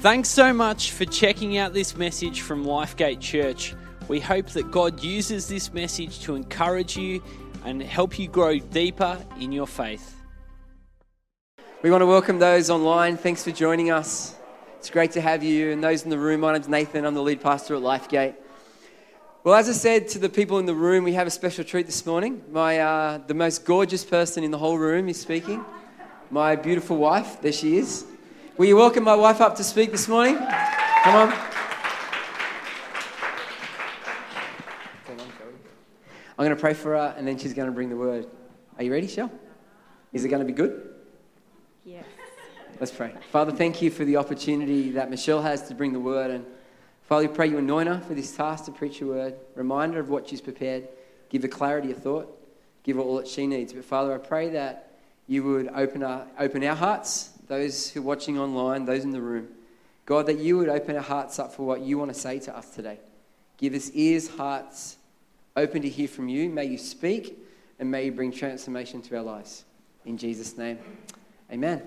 Thanks so much for checking out this message from Lifegate Church. We hope that God uses this message to encourage you and help you grow deeper in your faith. We want to welcome those online. Thanks for joining us. It's great to have you. And those in the room, my name's Nathan. I'm the lead pastor at Lifegate. Well, as I said to the people in the room, we have a special treat this morning. My, uh, the most gorgeous person in the whole room is speaking. My beautiful wife, there she is. Will you welcome my wife up to speak this morning? Come on. I'm going to pray for her and then she's going to bring the word. Are you ready, Shell? Is it going to be good? Yes. Let's pray. Father, thank you for the opportunity that Michelle has to bring the word. And Father, we pray you anoint her for this task to preach your word. Remind her of what she's prepared. Give her clarity of thought. Give her all that she needs. But Father, I pray that you would open our, open our hearts, those who are watching online, those in the room. God, that you would open our hearts up for what you want to say to us today. Give us ears, hearts open to hear from you. May you speak and may you bring transformation to our lives. In Jesus' name, amen.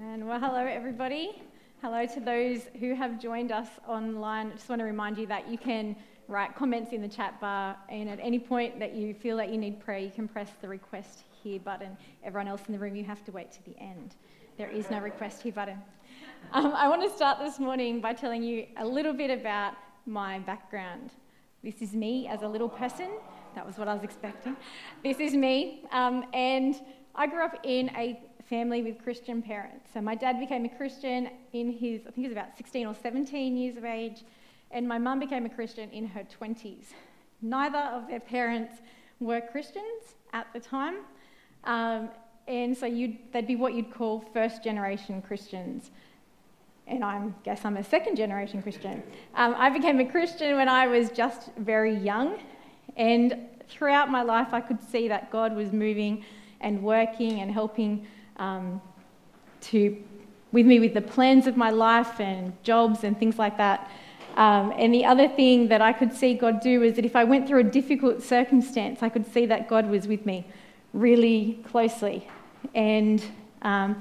And well, hello, everybody. Hello to those who have joined us online. I just want to remind you that you can write comments in the chat bar, and at any point that you feel that you need prayer, you can press the request here button. Everyone else in the room, you have to wait to the end. There is no request here button. Um, I want to start this morning by telling you a little bit about my background. This is me as a little person. That was what I was expecting. This is me. Um, and I grew up in a family with Christian parents. So my dad became a Christian in his, I think he was about 16 or 17 years of age, and my mum became a Christian in her 20s. Neither of their parents were Christians at the time, um, and so they'd be what you'd call first generation Christians and I guess I'm a second generation Christian. Um, I became a Christian when I was just very young, and throughout my life, I could see that God was moving and working and helping um, to with me with the plans of my life and jobs and things like that. Um, and the other thing that I could see God do is that if I went through a difficult circumstance, I could see that God was with me really closely. And um,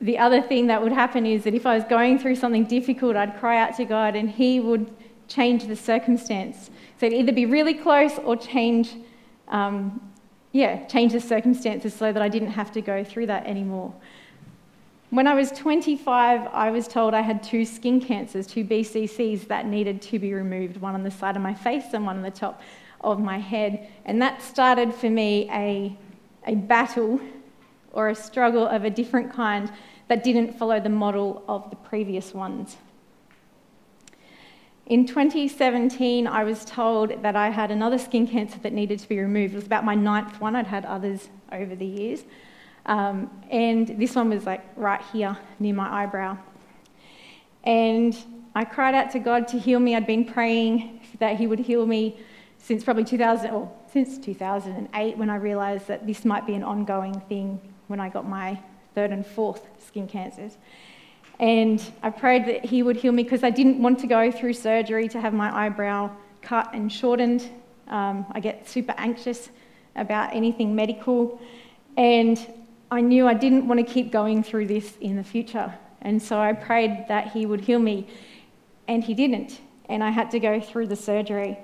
the other thing that would happen is that if I was going through something difficult, I'd cry out to God and He would change the circumstance. So it'd either be really close or change, um, yeah, change the circumstances so that I didn't have to go through that anymore. When I was 25, I was told I had two skin cancers, two BCCs that needed to be removed, one on the side of my face and one on the top of my head. And that started for me a, a battle or a struggle of a different kind that didn't follow the model of the previous ones. In 2017, I was told that I had another skin cancer that needed to be removed. It was about my ninth one, I'd had others over the years. Um, and this one was like right here near my eyebrow. And I cried out to God to heal me. I'd been praying that He would heal me since probably 2000, or since 2008 when I realised that this might be an ongoing thing when I got my third and fourth skin cancers. And I prayed that he would heal me because I didn't want to go through surgery to have my eyebrow cut and shortened. Um, I get super anxious about anything medical. And I knew I didn't want to keep going through this in the future. And so I prayed that he would heal me. And he didn't. And I had to go through the surgery.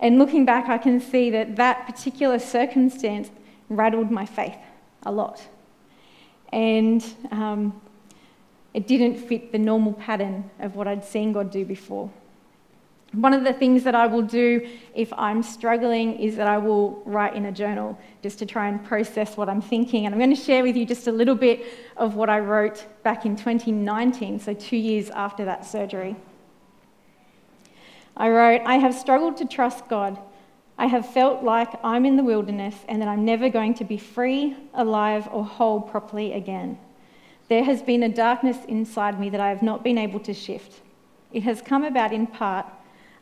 And looking back, I can see that that particular circumstance rattled my faith a lot and um, it didn't fit the normal pattern of what I'd seen God do before. One of the things that I will do if I'm struggling is that I will write in a journal just to try and process what I'm thinking. And I'm going to share with you just a little bit of what I wrote back in 2019, so two years after that surgery. I wrote, I have struggled to trust God I have felt like I'm in the wilderness and that I'm never going to be free, alive, or whole properly again. There has been a darkness inside me that I have not been able to shift. It has come about in part,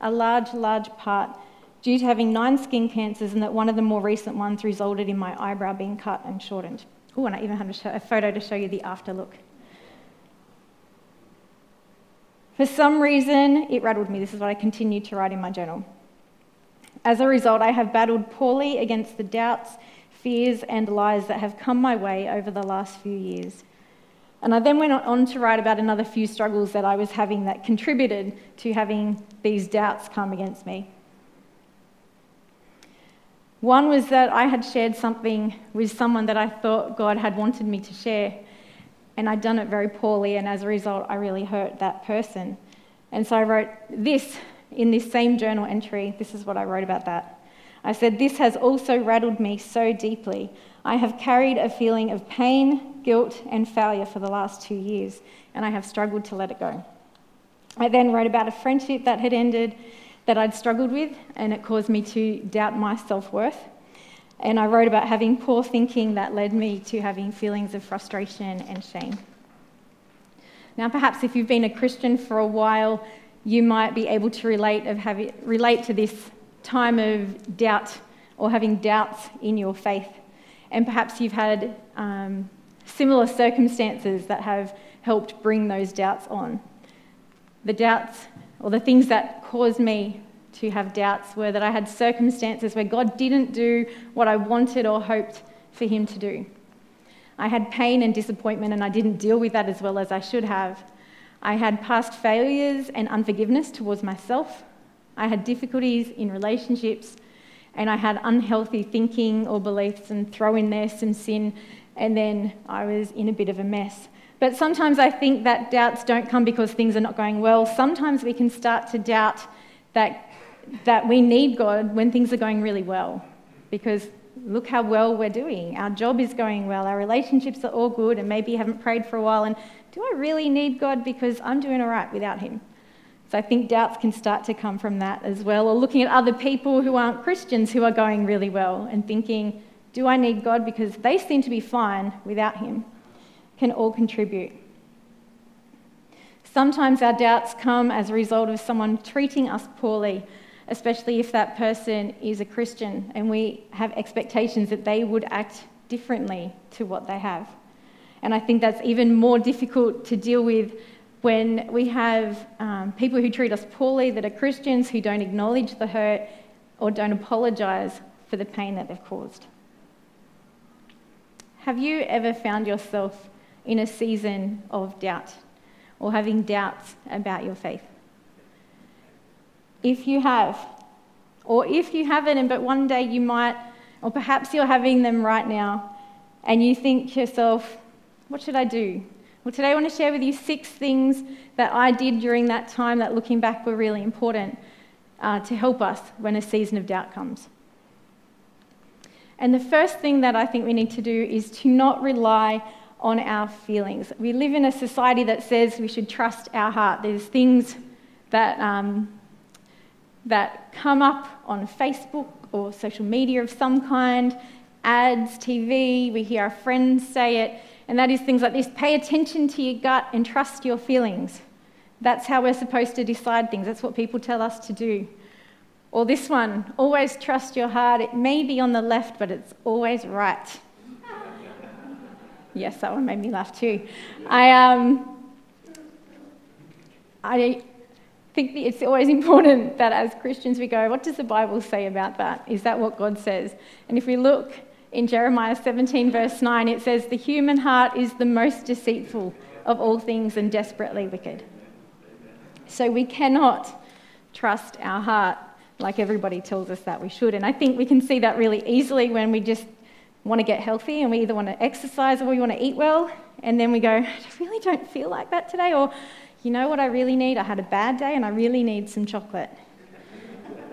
a large, large part, due to having nine skin cancers and that one of the more recent ones resulted in my eyebrow being cut and shortened. Oh, and I even have a, a photo to show you the after look. For some reason, it rattled me. This is what I continued to write in my journal. As a result, I have battled poorly against the doubts, fears, and lies that have come my way over the last few years. And I then went on to write about another few struggles that I was having that contributed to having these doubts come against me. One was that I had shared something with someone that I thought God had wanted me to share, and I'd done it very poorly, and as a result, I really hurt that person. And so I wrote this in this same journal entry. This is what I wrote about that. I said, This has also rattled me so deeply. I have carried a feeling of pain, guilt, and failure for the last two years, and I have struggled to let it go. I then wrote about a friendship that had ended that I'd struggled with, and it caused me to doubt my self worth. And I wrote about having poor thinking that led me to having feelings of frustration and shame. Now, perhaps if you've been a Christian for a while, you might be able to relate, of having, relate to this time of doubt or having doubts in your faith. And perhaps you've had um, similar circumstances that have helped bring those doubts on. The doubts or the things that caused me to have doubts were that I had circumstances where God didn't do what I wanted or hoped for Him to do. I had pain and disappointment, and I didn't deal with that as well as I should have. I had past failures and unforgiveness towards myself. I had difficulties in relationships, and I had unhealthy thinking or beliefs, and throw in there some sin, and then I was in a bit of a mess. But sometimes I think that doubts don't come because things are not going well. Sometimes we can start to doubt that, that we need God when things are going really well. Because look how well we're doing. Our job is going well. Our relationships are all good, and maybe you haven't prayed for a while. And do I really need God because I'm doing all right without Him? So I think doubts can start to come from that as well. Or looking at other people who aren't Christians who are going really well and thinking, do I need God because they seem to be fine without Him? can all contribute. Sometimes our doubts come as a result of someone treating us poorly, especially if that person is a Christian and we have expectations that they would act differently to what they have. And I think that's even more difficult to deal with when we have um, people who treat us poorly that are Christians who don't acknowledge the hurt or don't apologise for the pain that they've caused. Have you ever found yourself in a season of doubt or having doubts about your faith? If you have, or if you haven't, but one day you might, or perhaps you're having them right now, and you think to yourself, what should I do? Well, today I want to share with you six things that I did during that time that looking back were really important uh, to help us when a season of doubt comes. And the first thing that I think we need to do is to not rely on our feelings. We live in a society that says we should trust our heart. There's things that, um, that come up on Facebook or social media of some kind, ads, TV, we hear our friends say it, and that is things like this pay attention to your gut and trust your feelings. That's how we're supposed to decide things. That's what people tell us to do. Or this one, always trust your heart. It may be on the left, but it's always right. Yes, that one made me laugh too. I, um, I think it's always important that as Christians we go, what does the Bible say about that? Is that what God says? And if we look in Jeremiah 17, verse 9, it says, The human heart is the most deceitful of all things and desperately wicked. So we cannot trust our heart like everybody tells us that we should. And I think we can see that really easily when we just want to get healthy and we either want to exercise or we want to eat well, and then we go, I really don't feel like that today, or you know what I really need? I had a bad day and I really need some chocolate.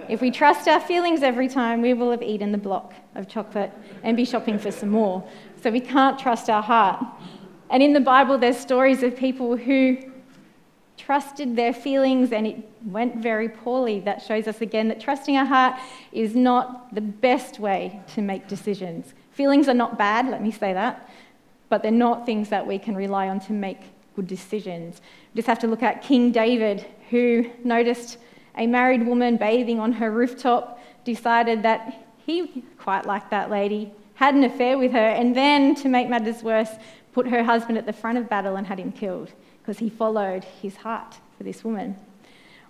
if we trust our feelings every time, we will have eaten the block of chocolate and be shopping for some more. So we can't trust our heart. And in the Bible, there's stories of people who trusted their feelings and it went very poorly. That shows us again that trusting our heart is not the best way to make decisions. Feelings are not bad, let me say that, but they're not things that we can rely on to make good decisions. We just have to look at King David, who noticed a married woman bathing on her rooftop, decided that he quite liked that lady, had an affair with her, and then, to make matters worse, put her husband at the front of battle and had him killed because he followed his heart for this woman.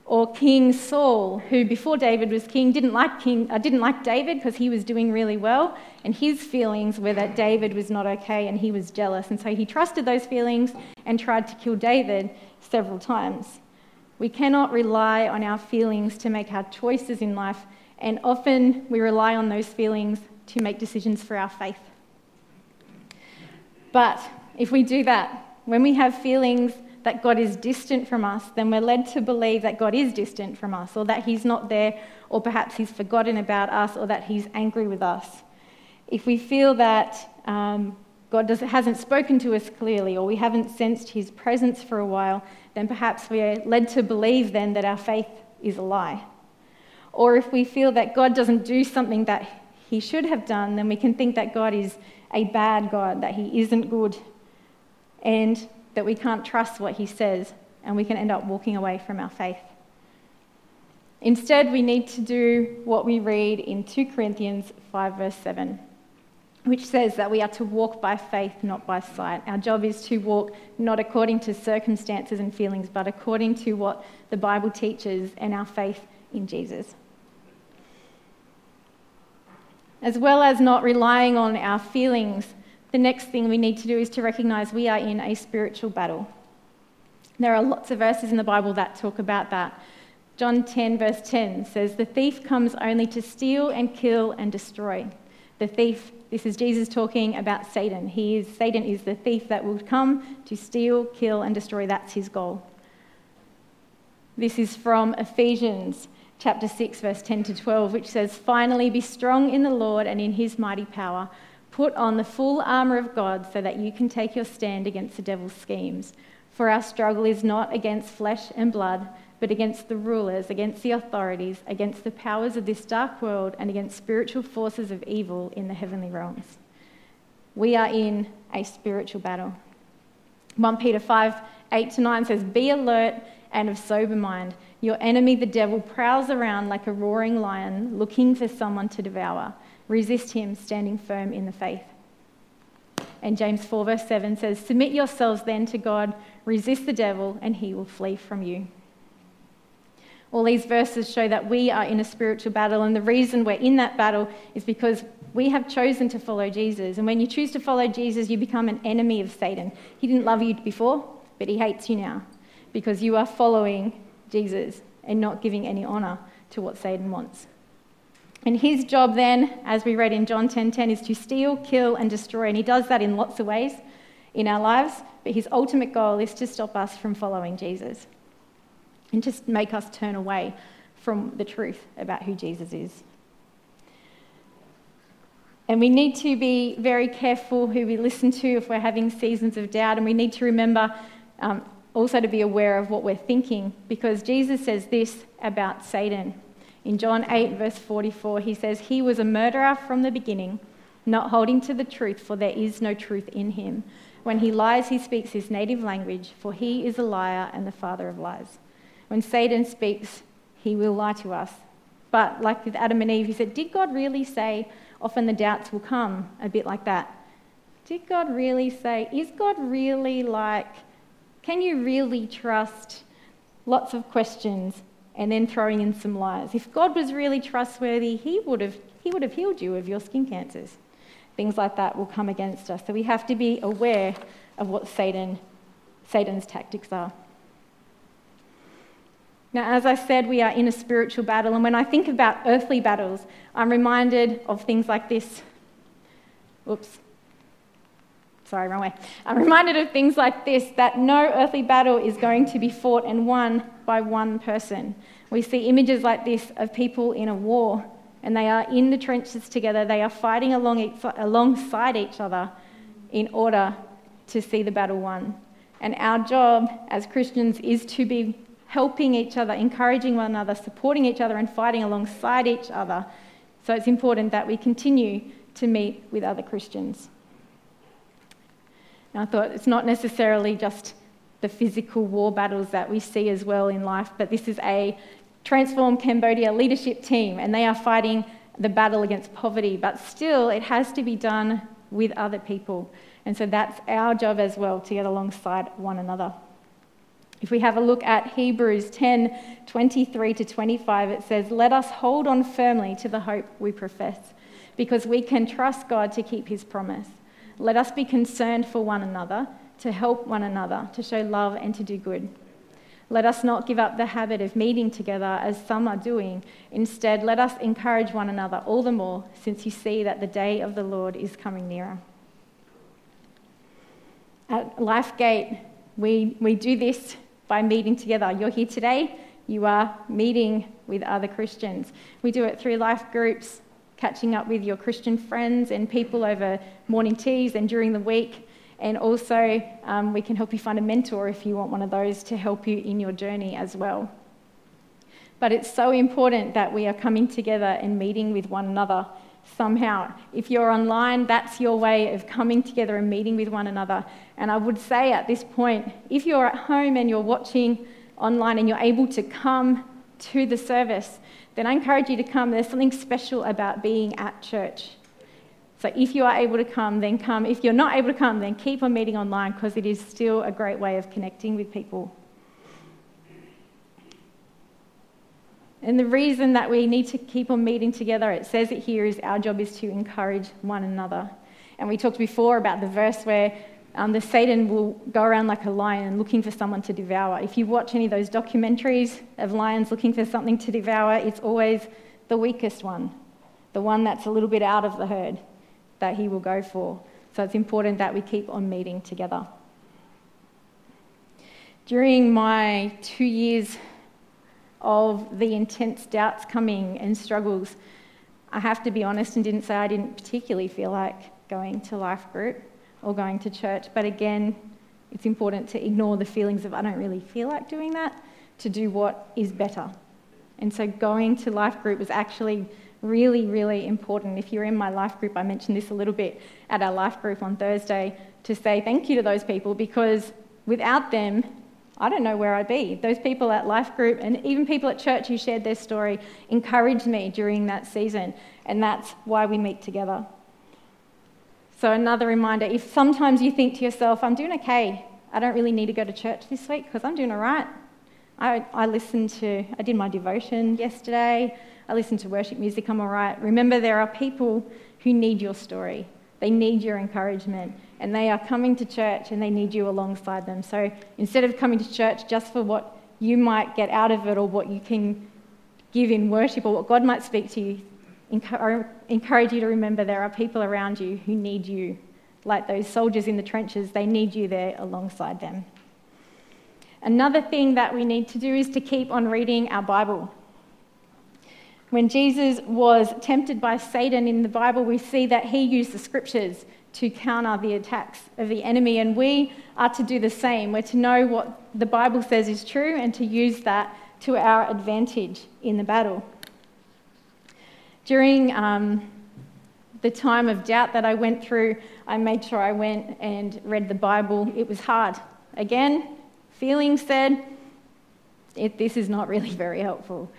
Or King Saul, who before David was king didn't like, king, uh, didn't like David because he was doing really well, and his feelings were that David was not okay and he was jealous. And so he trusted those feelings and tried to kill David several times. We cannot rely on our feelings to make our choices in life, and often we rely on those feelings to make decisions for our faith. But if we do that, when we have feelings that God is distant from us, then we're led to believe that God is distant from us, or that He's not there, or perhaps He's forgotten about us, or that He's angry with us. If we feel that um, God hasn't spoken to us clearly, or we haven't sensed His presence for a while, then perhaps we are led to believe then that our faith is a lie. Or if we feel that God doesn't do something that He should have done, then we can think that God is a bad God, that He isn't good, and that we can't trust what He says, and we can end up walking away from our faith. Instead, we need to do what we read in 2 Corinthians 5, verse 7 which says that we are to walk by faith, not by sight. Our job is to walk not according to circumstances and feelings, but according to what the Bible teaches and our faith in Jesus. As well as not relying on our feelings, the next thing we need to do is to recognize we are in a spiritual battle. There are lots of verses in the Bible that talk about that. John 10, verse 10 says, The thief comes only to steal and kill and destroy. The thief this is Jesus talking about Satan. He is, Satan is the thief that will come to steal, kill, and destroy. That's his goal. This is from Ephesians chapter 6, verse 10 to 12, which says, Finally, be strong in the Lord and in his mighty power. Put on the full armour of God so that you can take your stand against the devil's schemes. For our struggle is not against flesh and blood but against the rulers, against the authorities, against the powers of this dark world, and against spiritual forces of evil in the heavenly realms. We are in a spiritual battle. 1 Peter 5 8 to 9 says, Be alert and of sober mind. Your enemy, the devil, prowls around like a roaring lion, looking for someone to devour. Resist him, standing firm in the faith. And James 4, verse 7 says, Submit yourselves then to God, resist the devil, and he will flee from you. All these verses show that we are in a spiritual battle, and the reason we're in that battle is because we have chosen to follow Jesus. And when you choose to follow Jesus, you become an enemy of Satan. He didn't love you before, but he hates you now because you are following Jesus and not giving any honor to what Satan wants. And his job then, as we read in John 10:10, 10, 10, is to steal, kill, and destroy. And he does that in lots of ways in our lives, but his ultimate goal is to stop us from following Jesus and just make us turn away from the truth about who Jesus is. And we need to be very careful who we listen to if we're having seasons of doubt, and we need to remember um, also to be aware of what we're thinking, because Jesus says this about Satan. In John 8, verse 44, he says, He was a murderer from the beginning, not holding to the truth, for there is no truth in him. When he lies, he speaks his native language, for he is a liar and the father of lies. When Satan speaks, he will lie to us. But like with Adam and Eve, he said, Did God really say? Often the doubts will come a bit like that. Did God really say? Is God really like? Can you really trust? Lots of questions and then throwing in some lies. If God was really trustworthy, he would have, he would have healed you of your skin cancers. Things like that will come against us. So we have to be aware of what Satan, Satan's tactics are. Now, as I said, we are in a spiritual battle, and when I think about earthly battles, I'm reminded of things like this. Oops. Sorry, wrong way. I'm reminded of things like this that no earthly battle is going to be fought and won by one person. We see images like this of people in a war, and they are in the trenches together. They are fighting along each, alongside each other in order to see the battle won. And our job as Christians is to be helping each other, encouraging one another, supporting each other, and fighting alongside each other. So it's important that we continue to meet with other Christians. And I thought it's not necessarily just the physical war battles that we see as well in life, but this is a Transform Cambodia leadership team, and they are fighting the battle against poverty, but still it has to be done with other people. And so that's our job as well to get alongside one another. If we have a look at Hebrews 10 23 to 25, it says, Let us hold on firmly to the hope we profess, because we can trust God to keep his promise. Let us be concerned for one another, to help one another, to show love and to do good. Let us not give up the habit of meeting together as some are doing. Instead, let us encourage one another all the more, since you see that the day of the Lord is coming nearer. At Lifegate, we, we do this by meeting together. You're here today, you are meeting with other Christians. We do it through life groups, catching up with your Christian friends and people over morning teas and during the week. And also, um, we can help you find a mentor if you want one of those to help you in your journey as well. But it's so important that we are coming together and meeting with one another somehow. If you're online, that's your way of coming together and meeting with one another. And I would say at this point, if you're at home and you're watching online and you're able to come to the service, then I encourage you to come. There's something special about being at church. So if you are able to come, then come. If you're not able to come, then keep on meeting online because it is still a great way of connecting with people. And the reason that we need to keep on meeting together, it says it here, is our job is to encourage one another. And we talked before about the verse where um, the Satan will go around like a lion looking for someone to devour. If you watch any of those documentaries of lions looking for something to devour, it's always the weakest one, the one that's a little bit out of the herd that he will go for. So it's important that we keep on meeting together. During my two years of the intense doubts coming and struggles, I have to be honest and didn't say I didn't particularly feel like going to life group or going to church. But again, it's important to ignore the feelings of I don't really feel like doing that to do what is better. And so going to life group was actually really, really important. If you're in my life group, I mentioned this a little bit at our life group on Thursday to say thank you to those people because without them, I don't know where I'd be. Those people at Life Group and even people at church who shared their story encouraged me during that season, and that's why we meet together. So, another reminder if sometimes you think to yourself, I'm doing okay, I don't really need to go to church this week because I'm doing all right. I, I listened to, I did my devotion yesterday, I listened to worship music, I'm all right. Remember, there are people who need your story, they need your encouragement and they are coming to church and they need you alongside them. So instead of coming to church just for what you might get out of it or what you can give in worship or what God might speak to you, encourage you to remember there are people around you who need you. Like those soldiers in the trenches, they need you there alongside them. Another thing that we need to do is to keep on reading our Bible. When Jesus was tempted by Satan in the Bible, we see that he used the scriptures to counter the attacks of the enemy. And we are to do the same. We're to know what the Bible says is true and to use that to our advantage in the battle. During um, the time of doubt that I went through, I made sure I went and read the Bible. It was hard. Again, feeling said, this is not really very helpful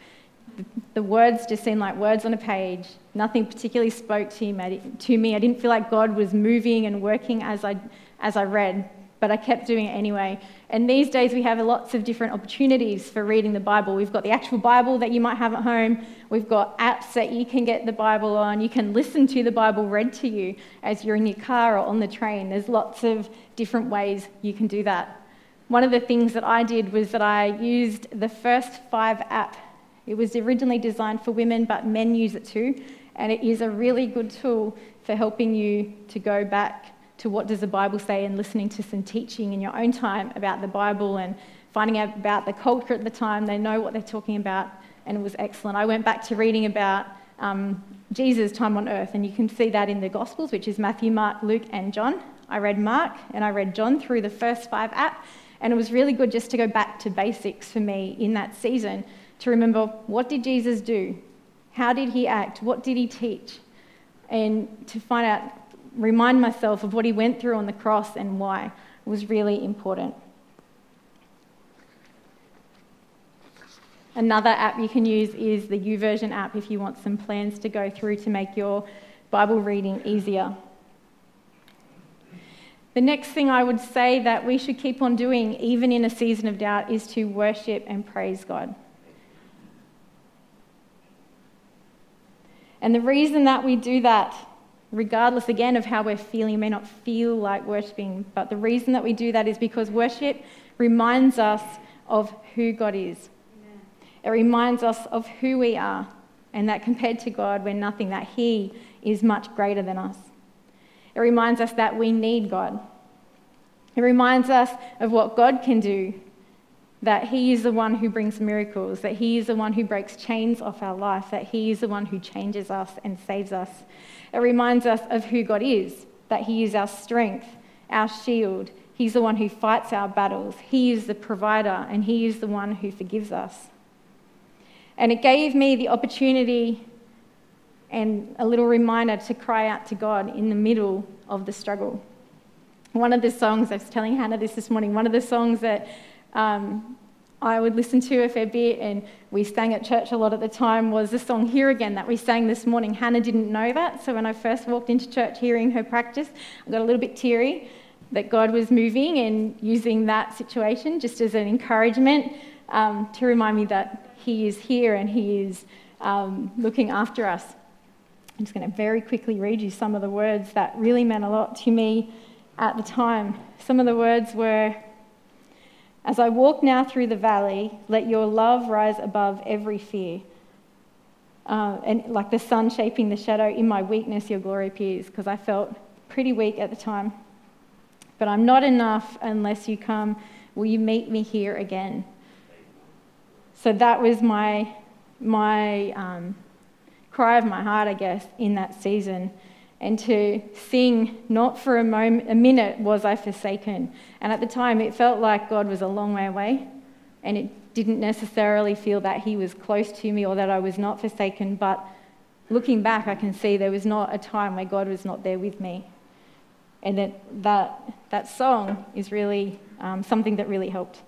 the words just seemed like words on a page. Nothing particularly spoke to me. I didn't feel like God was moving and working as I, as I read, but I kept doing it anyway. And these days we have lots of different opportunities for reading the Bible. We've got the actual Bible that you might have at home, we've got apps that you can get the Bible on, you can listen to the Bible read to you as you're in your car or on the train. There's lots of different ways you can do that. One of the things that I did was that I used the First Five app it was originally designed for women, but men use it too, and it is a really good tool for helping you to go back to what does the Bible say and listening to some teaching in your own time about the Bible and finding out about the culture at the time. They know what they're talking about, and it was excellent. I went back to reading about um, Jesus' time on earth, and you can see that in the Gospels, which is Matthew, Mark, Luke, and John. I read Mark and I read John through the first five app, and it was really good just to go back to basics for me in that season to remember what did Jesus do? How did he act? What did he teach? And to find out, remind myself of what he went through on the cross and why it was really important. Another app you can use is the YouVersion app if you want some plans to go through to make your Bible reading easier. The next thing I would say that we should keep on doing, even in a season of doubt, is to worship and praise God. And the reason that we do that, regardless again of how we're feeling, you may not feel like worshiping, but the reason that we do that is because worship reminds us of who God is. Amen. It reminds us of who we are, and that compared to God, we're nothing, that He is much greater than us. It reminds us that we need God. It reminds us of what God can do, that He is the one who brings miracles, that He is the one who breaks chains off our life, that He is the one who changes us and saves us. It reminds us of who God is, that He is our strength, our shield. He's the one who fights our battles. He is the provider, and He is the one who forgives us. And it gave me the opportunity and a little reminder to cry out to God in the middle of the struggle. One of the songs, I was telling Hannah this this morning, one of the songs that um, I would listen to a fair bit and we sang at church a lot at the time was the song Here Again that we sang this morning. Hannah didn't know that, so when I first walked into church hearing her practice, I got a little bit teary that God was moving and using that situation just as an encouragement um, to remind me that He is here and He is um, looking after us. I'm just going to very quickly read you some of the words that really meant a lot to me at the time. Some of the words were As I walk now through the valley, let your love rise above every fear. Uh, and like the sun shaping the shadow, in my weakness, your glory appears, because I felt pretty weak at the time. But I'm not enough unless you come. Will you meet me here again? So that was my, my um, cry of my heart, I guess, in that season. And to sing, not for a moment, a minute was I forsaken. And at the time, it felt like God was a long way away. And it didn't necessarily feel that He was close to me or that I was not forsaken. But looking back, I can see there was not a time where God was not there with me. And that, that, that song is really um, something that really helped.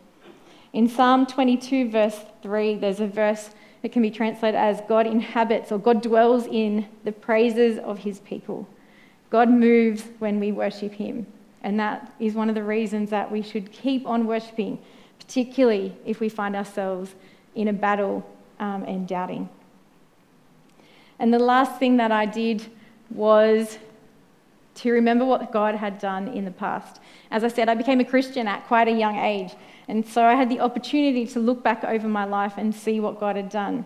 In Psalm 22, verse 3, there's a verse it can be translated as God inhabits or God dwells in the praises of his people. God moves when we worship him. And that is one of the reasons that we should keep on worshipping, particularly if we find ourselves in a battle um, and doubting. And the last thing that I did was to remember what God had done in the past. As I said, I became a Christian at quite a young age. And so I had the opportunity to look back over my life and see what God had done.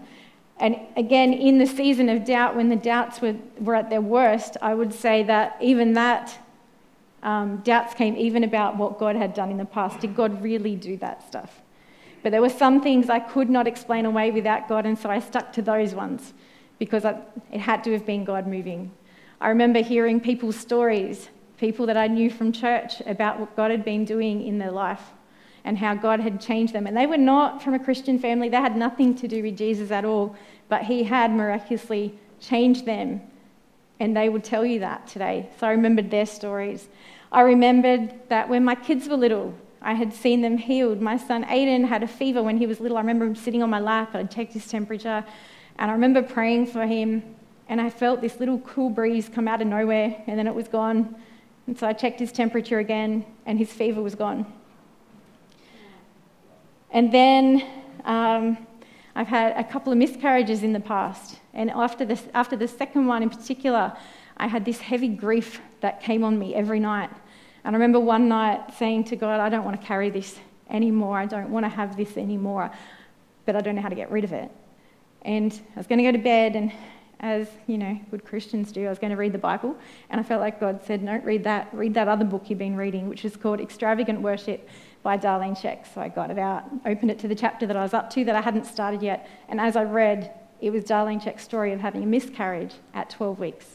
And again, in the season of doubt, when the doubts were, were at their worst, I would say that even that um, doubts came even about what God had done in the past. Did God really do that stuff? But there were some things I could not explain away without God, and so I stuck to those ones because I, it had to have been God moving. I remember hearing people's stories, people that I knew from church, about what God had been doing in their life and how God had changed them. And they were not from a Christian family, they had nothing to do with Jesus at all, but He had miraculously changed them. And they would tell you that today. So I remembered their stories. I remembered that when my kids were little, I had seen them healed. My son Aiden had a fever when he was little. I remember him sitting on my lap, I'd checked his temperature, and I remember praying for him. And I felt this little cool breeze come out of nowhere, and then it was gone. And so I checked his temperature again, and his fever was gone. And then um, I've had a couple of miscarriages in the past. And after, this, after the second one in particular, I had this heavy grief that came on me every night. And I remember one night saying to God, I don't want to carry this anymore. I don't want to have this anymore, but I don't know how to get rid of it. And I was going to go to bed, and as you know, good Christians do, I was going to read the Bible, and I felt like God said, "No, read that. Read that other book you've been reading, which is called Extravagant Worship by Darlene Zschech. So I got it out, opened it to the chapter that I was up to that I hadn't started yet. And as I read, it was Darlene Zschech's story of having a miscarriage at 12 weeks.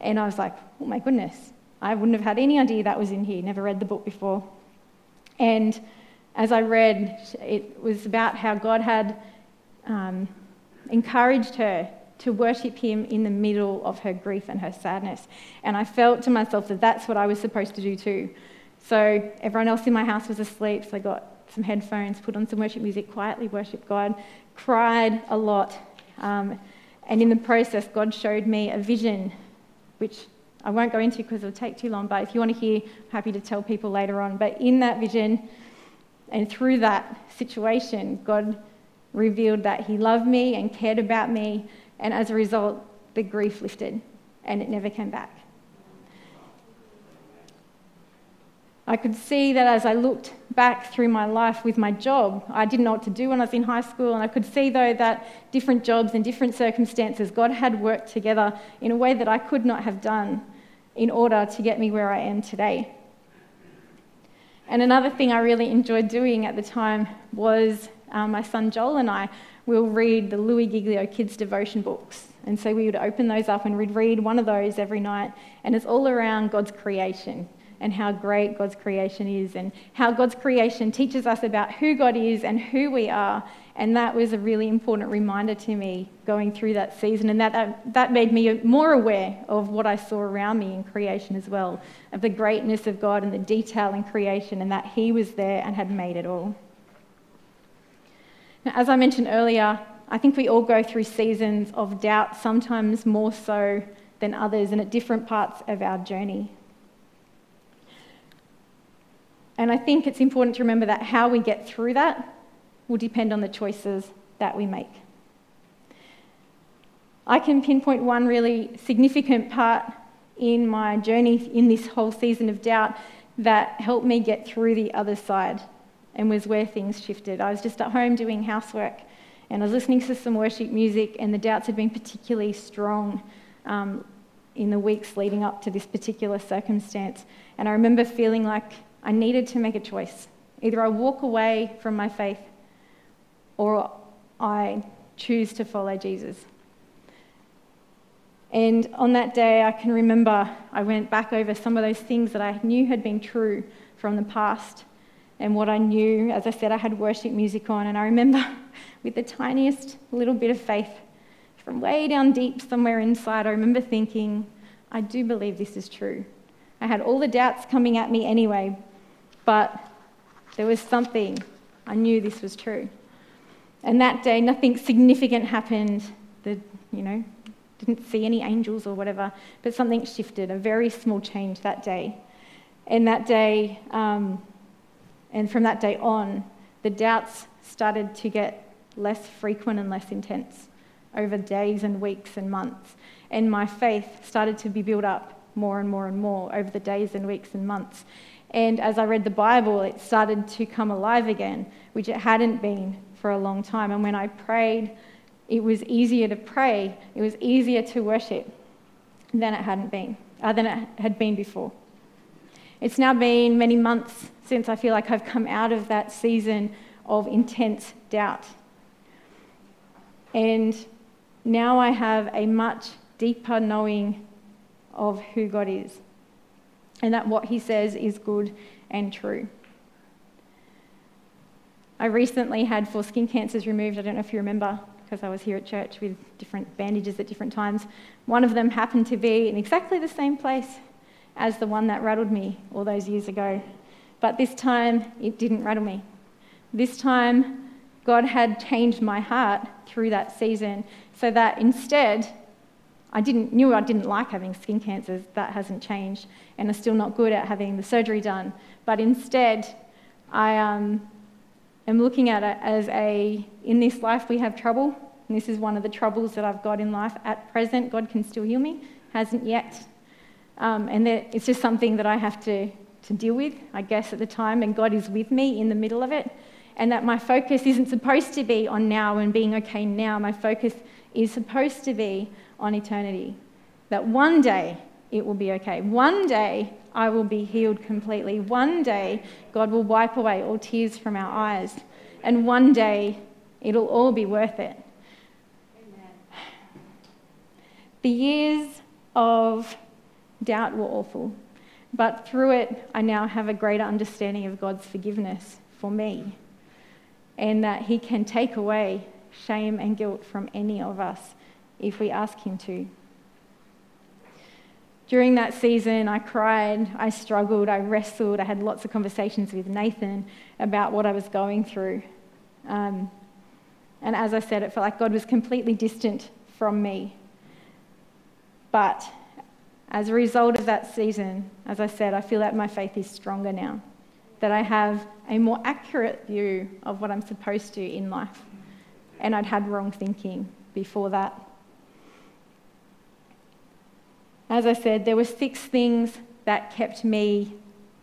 And I was like, oh my goodness, I wouldn't have had any idea that was in here, never read the book before. And as I read, it was about how God had um, encouraged her to worship Him in the middle of her grief and her sadness. And I felt to myself that that's what I was supposed to do too. So everyone else in my house was asleep, so I got some headphones, put on some worship music, quietly worship God, cried a lot. Um, and in the process, God showed me a vision, which I won't go into because it'll take too long, but if you want to hear, I'm happy to tell people later on. But in that vision and through that situation, God revealed that He loved me and cared about me, and as a result, the grief lifted and it never came back. I could see that as I looked back through my life with my job, I didn't know what to do when I was in high school, and I could see, though, that different jobs and different circumstances, God had worked together in a way that I could not have done in order to get me where I am today. And another thing I really enjoyed doing at the time was um, my son Joel and I will read the Louis Giglio kids' devotion books. And so we would open those up and we'd read one of those every night, and it's all around God's creation and how great God's creation is, and how God's creation teaches us about who God is and who we are. And that was a really important reminder to me going through that season. And that, that, that made me more aware of what I saw around me in creation as well, of the greatness of God and the detail in creation, and that He was there and had made it all. Now, as I mentioned earlier, I think we all go through seasons of doubt, sometimes more so than others, and at different parts of our journey. And I think it's important to remember that how we get through that will depend on the choices that we make. I can pinpoint one really significant part in my journey in this whole season of doubt that helped me get through the other side and was where things shifted. I was just at home doing housework and I was listening to some worship music, and the doubts had been particularly strong um, in the weeks leading up to this particular circumstance. And I remember feeling like I needed to make a choice. Either I walk away from my faith or I choose to follow Jesus. And on that day, I can remember I went back over some of those things that I knew had been true from the past and what I knew. As I said, I had worship music on, and I remember with the tiniest little bit of faith from way down deep somewhere inside, I remember thinking, I do believe this is true. I had all the doubts coming at me anyway, but there was something. I knew this was true. And that day, nothing significant happened. The, you know, didn't see any angels or whatever, but something shifted, a very small change that day. And that day, um, and from that day on, the doubts started to get less frequent and less intense over days and weeks and months. And my faith started to be built up more and more and more over the days and weeks and months. And as I read the Bible, it started to come alive again, which it hadn't been for a long time. And when I prayed, it was easier to pray, it was easier to worship than it hadn't been, uh, than it had been before. It's now been many months since I feel like I've come out of that season of intense doubt. And now I have a much deeper knowing of who God is and that what he says is good and true. I recently had four skin cancers removed. I don't know if you remember, because I was here at church with different bandages at different times. One of them happened to be in exactly the same place as the one that rattled me all those years ago. But this time, it didn't rattle me. This time, God had changed my heart through that season so that instead, I didn't, knew I didn't like having skin cancers. That hasn't changed. And I'm still not good at having the surgery done. But instead, I um, am looking at it as a in this life we have trouble. And this is one of the troubles that I've got in life at present. God can still heal me, hasn't yet. Um, and it's just something that I have to, to deal with, I guess, at the time. And God is with me in the middle of it. And that my focus isn't supposed to be on now and being okay now. My focus is supposed to be on eternity. That one day it will be okay. One day I will be healed completely. One day God will wipe away all tears from our eyes. And one day it'll all be worth it. The years of doubt were awful, but through it, I now have a greater understanding of God's forgiveness for me and that He can take away shame and guilt from any of us if we ask Him to. During that season, I cried, I struggled, I wrestled, I had lots of conversations with Nathan about what I was going through. Um, and as I said, it felt like God was completely distant from me. But As a result of that season, as I said, I feel that my faith is stronger now, that I have a more accurate view of what I'm supposed to in life. And I'd had wrong thinking before that. As I said, there were six things that kept me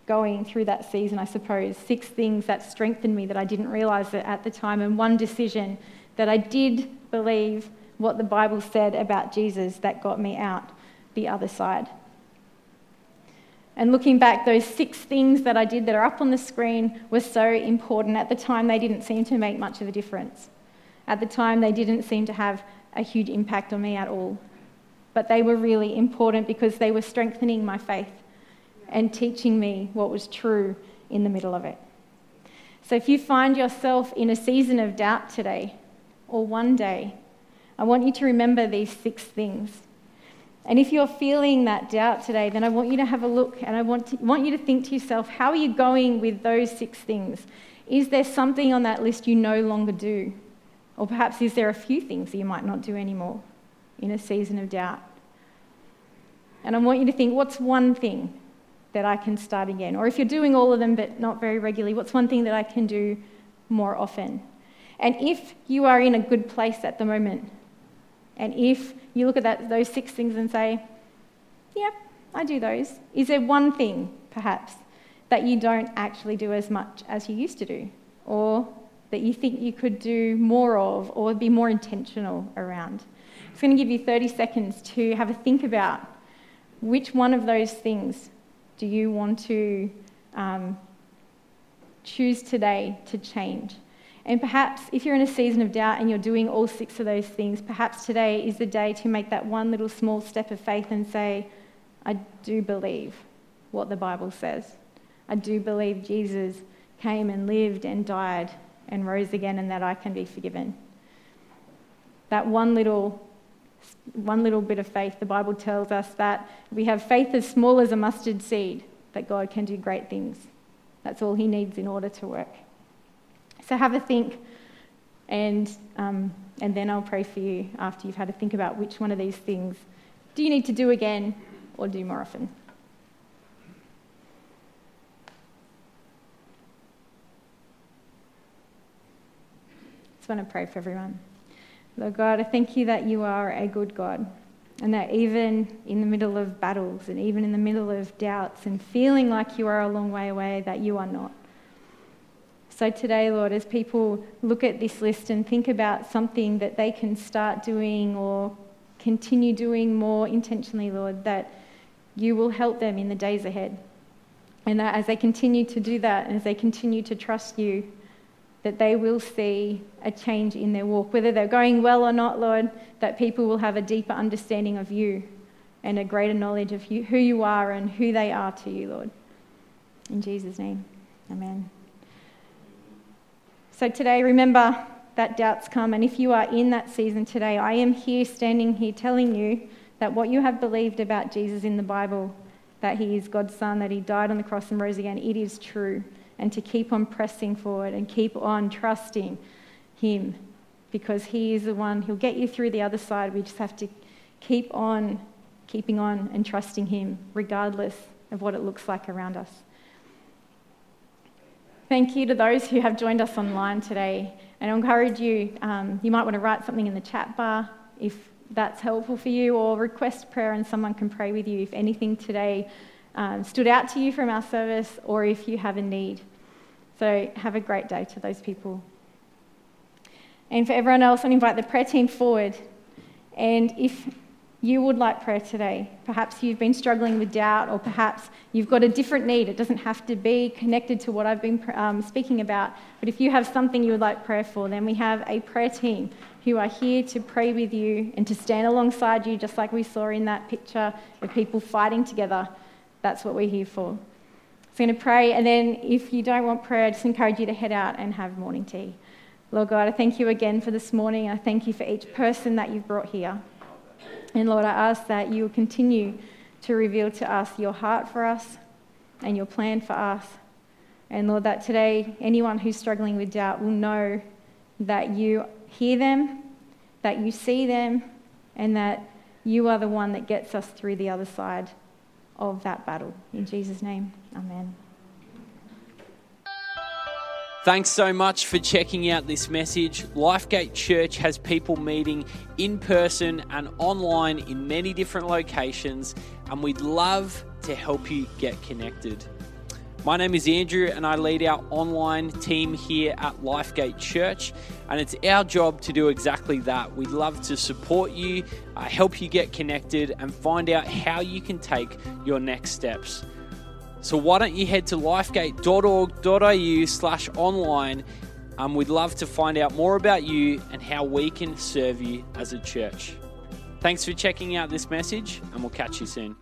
going through that season, I suppose. Six things that strengthened me that I didn't realize at the time, and one decision that I did believe what the Bible said about Jesus that got me out the other side. And looking back, those six things that I did that are up on the screen were so important. At the time, they didn't seem to make much of a difference. At the time, they didn't seem to have a huge impact on me at all. But they were really important because they were strengthening my faith and teaching me what was true in the middle of it. So if you find yourself in a season of doubt today or one day, I want you to remember these six things. And if you're feeling that doubt today, then I want you to have a look and I want, to, want you to think to yourself, how are you going with those six things? Is there something on that list you no longer do? Or perhaps is there a few things that you might not do anymore in a season of doubt? And I want you to think, what's one thing that I can start again? Or if you're doing all of them but not very regularly, what's one thing that I can do more often? And if you are in a good place at the moment, and if you look at that, those six things and say, yep, I do those, is there one thing, perhaps, that you don't actually do as much as you used to do? Or that you think you could do more of, or be more intentional around? I'm going to give you 30 seconds to have a think about which one of those things do you want to um, choose today to change? And perhaps if you're in a season of doubt and you're doing all six of those things, perhaps today is the day to make that one little small step of faith and say, I do believe what the Bible says. I do believe Jesus came and lived and died and rose again and that I can be forgiven. That one little one little bit of faith, the Bible tells us that we have faith as small as a mustard seed, that God can do great things. That's all He needs in order to work. So have a think, and, um, and then I'll pray for you after you've had a think about which one of these things do you need to do again or do more often. I Just want to pray for everyone. Lord God, I thank you that you are a good God and that even in the middle of battles and even in the middle of doubts and feeling like you are a long way away, that you are not. So today, Lord, as people look at this list and think about something that they can start doing or continue doing more intentionally, Lord, that you will help them in the days ahead. And that as they continue to do that and as they continue to trust you, that they will see a change in their walk. Whether they're going well or not, Lord, that people will have a deeper understanding of you and a greater knowledge of you, who you are and who they are to you, Lord. In Jesus' name, amen. So today, remember that doubts come. And if you are in that season today, I am here, standing here, telling you that what you have believed about Jesus in the Bible, that he is God's Son, that he died on the cross and rose again, it is true and to keep on pressing forward and keep on trusting Him because He is the one who'll get you through the other side. We just have to keep on keeping on and trusting Him regardless of what it looks like around us. Thank you to those who have joined us online today. And I encourage you, um, you might want to write something in the chat bar if that's helpful for you, or request prayer and someone can pray with you if anything today um, stood out to you from our service or if you have a need. So have a great day to those people. And for everyone else, I invite the prayer team forward. And if you would like prayer today, perhaps you've been struggling with doubt, or perhaps you've got a different need. It doesn't have to be connected to what I've been um, speaking about. But if you have something you would like prayer for, then we have a prayer team who are here to pray with you and to stand alongside you, just like we saw in that picture of people fighting together. That's what we're here for. I'm going to pray, and then if you don't want prayer, I just encourage you to head out and have morning tea. Lord God, I thank you again for this morning. I thank you for each person that you've brought here. And Lord, I ask that you will continue to reveal to us your heart for us and your plan for us. And Lord, that today anyone who's struggling with doubt will know that you hear them, that you see them, and that you are the one that gets us through the other side of that battle. In Jesus' name, amen. Thanks so much for checking out this message. Lifegate Church has people meeting in person and online in many different locations, and we'd love to help you get connected. My name is Andrew, and I lead our online team here at Lifegate Church. And it's our job to do exactly that. We'd love to support you, uh, help you get connected, and find out how you can take your next steps. So why don't you head to lifegate.org.au slash online. Um, we'd love to find out more about you and how we can serve you as a church. Thanks for checking out this message, and we'll catch you soon.